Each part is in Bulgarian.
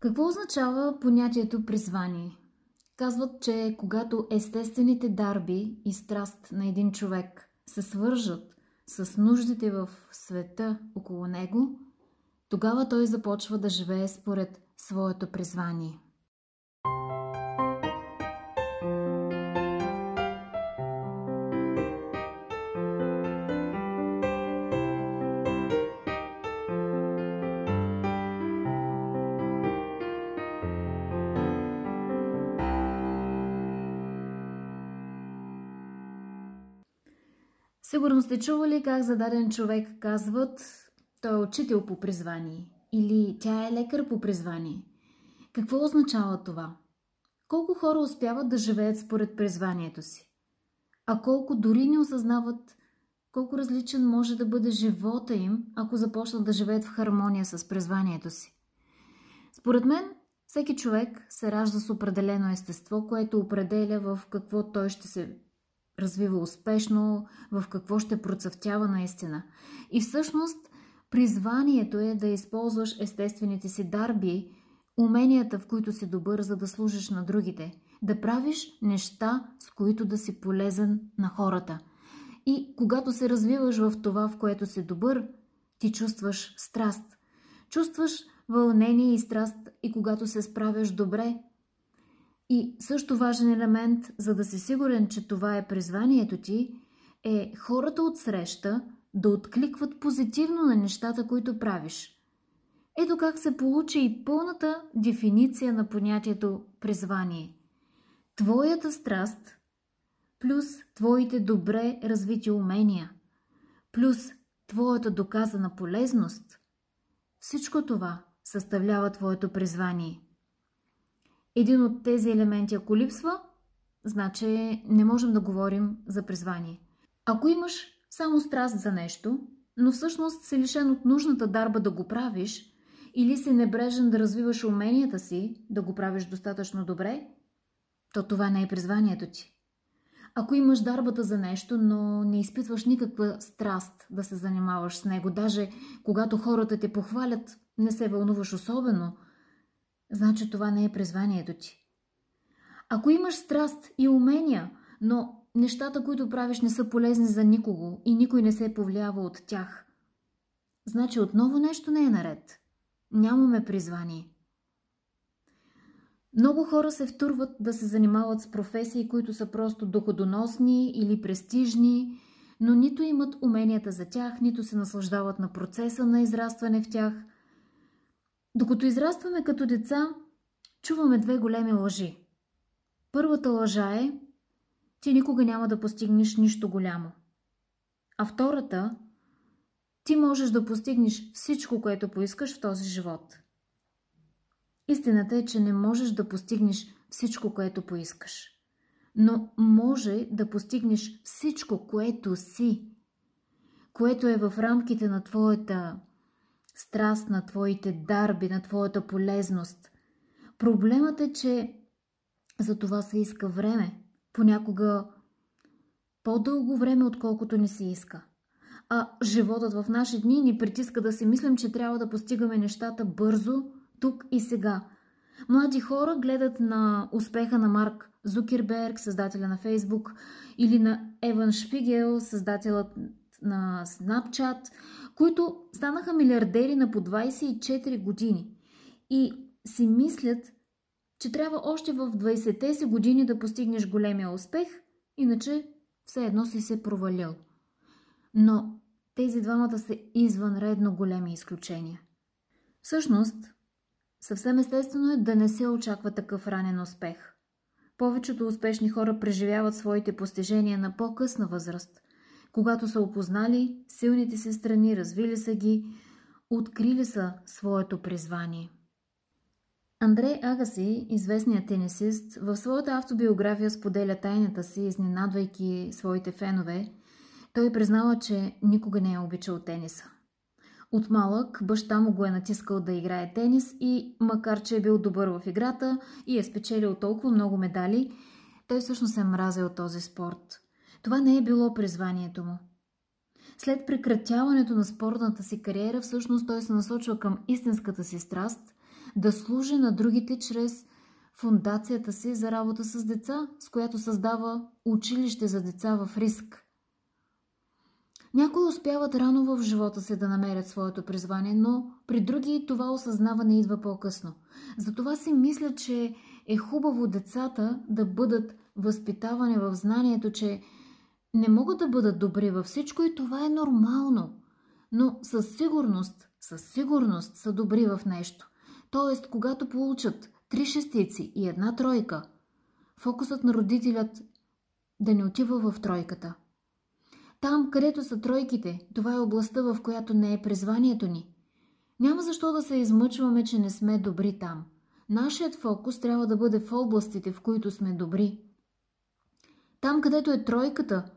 Какво означава понятието призвание? Казват, че когато естествените дарби и страст на един човек се свържат с нуждите в света около него, тогава той започва да живее според своето призвание. Сигурно сте чували как за даден човек казват той е учител по призвание или тя е лекар по призвание. Какво означава това? Колко хора успяват да живеят според призванието си? А колко дори не осъзнават колко различен може да бъде живота им, ако започнат да живеят в хармония с призванието си? Според мен, всеки човек се ражда с определено естество, което определя в какво той ще се развива успешно, в какво ще процъфтява наистина. И всъщност призванието е да използваш естествените си дарби, уменията, в които си добър, за да служиш на другите, да правиш неща, с които да си полезен на хората. И когато се развиваш в това, в което си добър, ти чувстваш страст. Чувстваш вълнение и страст и когато се справяш добре, и също важен елемент, за да си сигурен, че това е призванието ти, е хората от среща да откликват позитивно на нещата, които правиш. Ето как се получи и пълната дефиниция на понятието призвание. Твоята страст плюс твоите добре развити умения, плюс твоята доказана полезност, всичко това съставлява твоето призвание – един от тези елементи, ако липсва, значи не можем да говорим за призвание. Ако имаш само страст за нещо, но всъщност си лишен от нужната дарба да го правиш, или си небрежен да развиваш уменията си, да го правиш достатъчно добре, то това не е призванието ти. Ако имаш дарбата за нещо, но не изпитваш никаква страст да се занимаваш с него, даже когато хората те похвалят, не се вълнуваш особено – значи това не е призванието ти. Ако имаш страст и умения, но нещата, които правиш, не са полезни за никого и никой не се повлиява от тях, значи отново нещо не е наред. Нямаме призвание. Много хора се втурват да се занимават с професии, които са просто доходоносни или престижни, но нито имат уменията за тях, нито се наслаждават на процеса на израстване в тях – докато израстваме като деца, чуваме две големи лъжи. Първата лъжа е, ти никога няма да постигнеш нищо голямо. А втората, ти можеш да постигнеш всичко, което поискаш в този живот. Истината е, че не можеш да постигнеш всичко, което поискаш. Но може да постигнеш всичко, което си, което е в рамките на твоята страст на твоите дарби, на твоята полезност. Проблемът е, че за това се иска време. Понякога по-дълго време, отколкото не се иска. А животът в наши дни ни притиска да си мислим, че трябва да постигаме нещата бързо, тук и сега. Млади хора гледат на успеха на Марк Зукерберг, създателя на Фейсбук, или на Еван Шпигел, създателят на Snapchat, които станаха милиардери на по 24 години и си мислят, че трябва още в 20-те си години да постигнеш големия успех, иначе все едно си се провалил. Но тези двамата са извънредно големи изключения. Всъщност, съвсем естествено е да не се очаква такъв ранен успех. Повечето успешни хора преживяват своите постижения на по-късна възраст – когато са опознали силните си страни, развили са ги, открили са своето призвание. Андрей Агаси, известният тенисист, в своята автобиография споделя тайната си, изненадвайки своите фенове. Той признава, че никога не е обичал тениса. От малък баща му го е натискал да играе тенис и макар, че е бил добър в играта и е спечелил толкова много медали, той всъщност е мразил този спорт. Това не е било призванието му. След прекратяването на спортната си кариера, всъщност той се насочва към истинската си страст, да служи на другите чрез фундацията си за работа с деца, с която създава училище за деца в риск. Някои успяват рано в живота си да намерят своето призвание, но при други това осъзнаване идва по-късно. Затова си мисля, че е хубаво децата да бъдат възпитавани в знанието, че не могат да бъдат добри във всичко и това е нормално. Но със сигурност, със сигурност са добри в нещо. Тоест, когато получат три шестици и една тройка, фокусът на родителят да не отива в тройката. Там, където са тройките, това е областта, в която не е призванието ни. Няма защо да се измъчваме, че не сме добри там. Нашият фокус трябва да бъде в областите, в които сме добри. Там, където е тройката,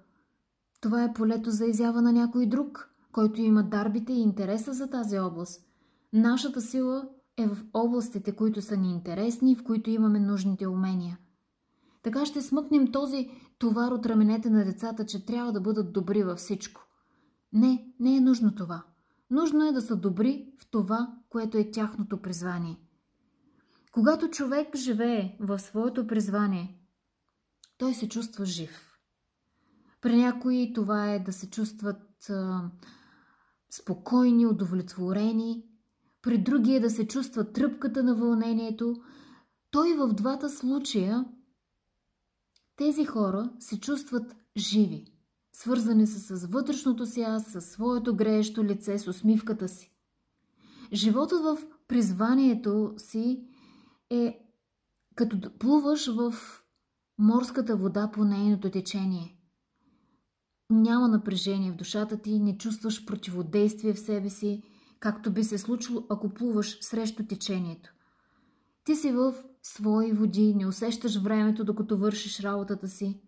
това е полето за изява на някой друг, който има дарбите и интереса за тази област. Нашата сила е в областите, които са ни интересни, в които имаме нужните умения. Така ще смъкнем този товар от раменете на децата, че трябва да бъдат добри във всичко. Не, не е нужно това. Нужно е да са добри в това, което е тяхното призвание. Когато човек живее в своето призвание, той се чувства жив. При някои това е да се чувстват спокойни, удовлетворени, при другия да се чувства тръпката на вълнението. Той в двата случая тези хора се чувстват живи, свързани са с вътрешното си аз, със своето греещо лице, с усмивката си. Животът в призванието си е като плуваш в морската вода по нейното течение. Няма напрежение в душата ти, не чувстваш противодействие в себе си, както би се случило, ако плуваш срещу течението. Ти си в свои води, не усещаш времето, докато вършиш работата си.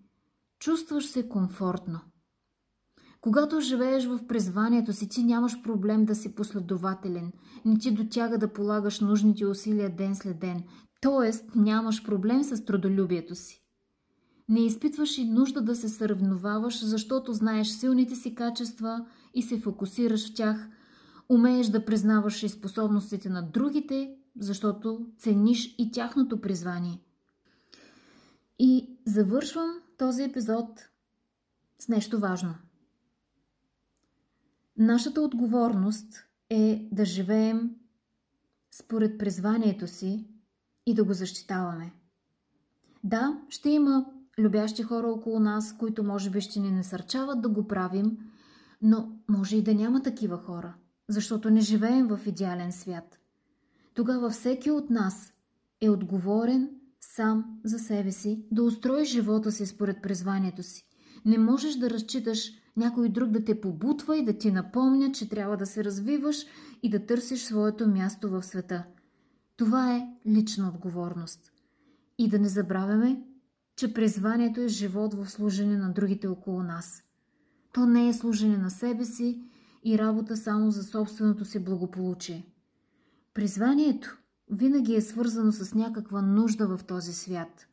Чувстваш се комфортно. Когато живееш в призванието си, ти нямаш проблем да си последователен, не ти дотяга да полагаш нужните усилия ден след ден, т.е. нямаш проблем с трудолюбието си. Не изпитваш и нужда да се съревноваваш, защото знаеш силните си качества и се фокусираш в тях, умееш да признаваш и способностите на другите, защото цениш и тяхното призвание. И завършвам този епизод с нещо важно. Нашата отговорност е да живеем според призванието си и да го защитаваме. Да, ще има любящи хора около нас, които може би ще ни насърчават да го правим, но може и да няма такива хора, защото не живеем в идеален свят. Тогава всеки от нас е отговорен сам за себе си да устрои живота си според призванието си. Не можеш да разчиташ някой друг да те побутва и да ти напомня, че трябва да се развиваш и да търсиш своето място в света. Това е лична отговорност. И да не забравяме, че призванието е живот в служене на другите около нас. То не е служене на себе си и работа само за собственото си благополучие. Призванието винаги е свързано с някаква нужда в този свят.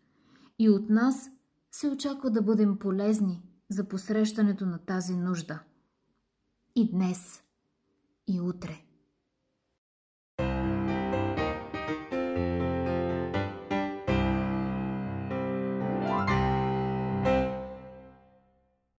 И от нас се очаква да бъдем полезни за посрещането на тази нужда. И днес, и утре.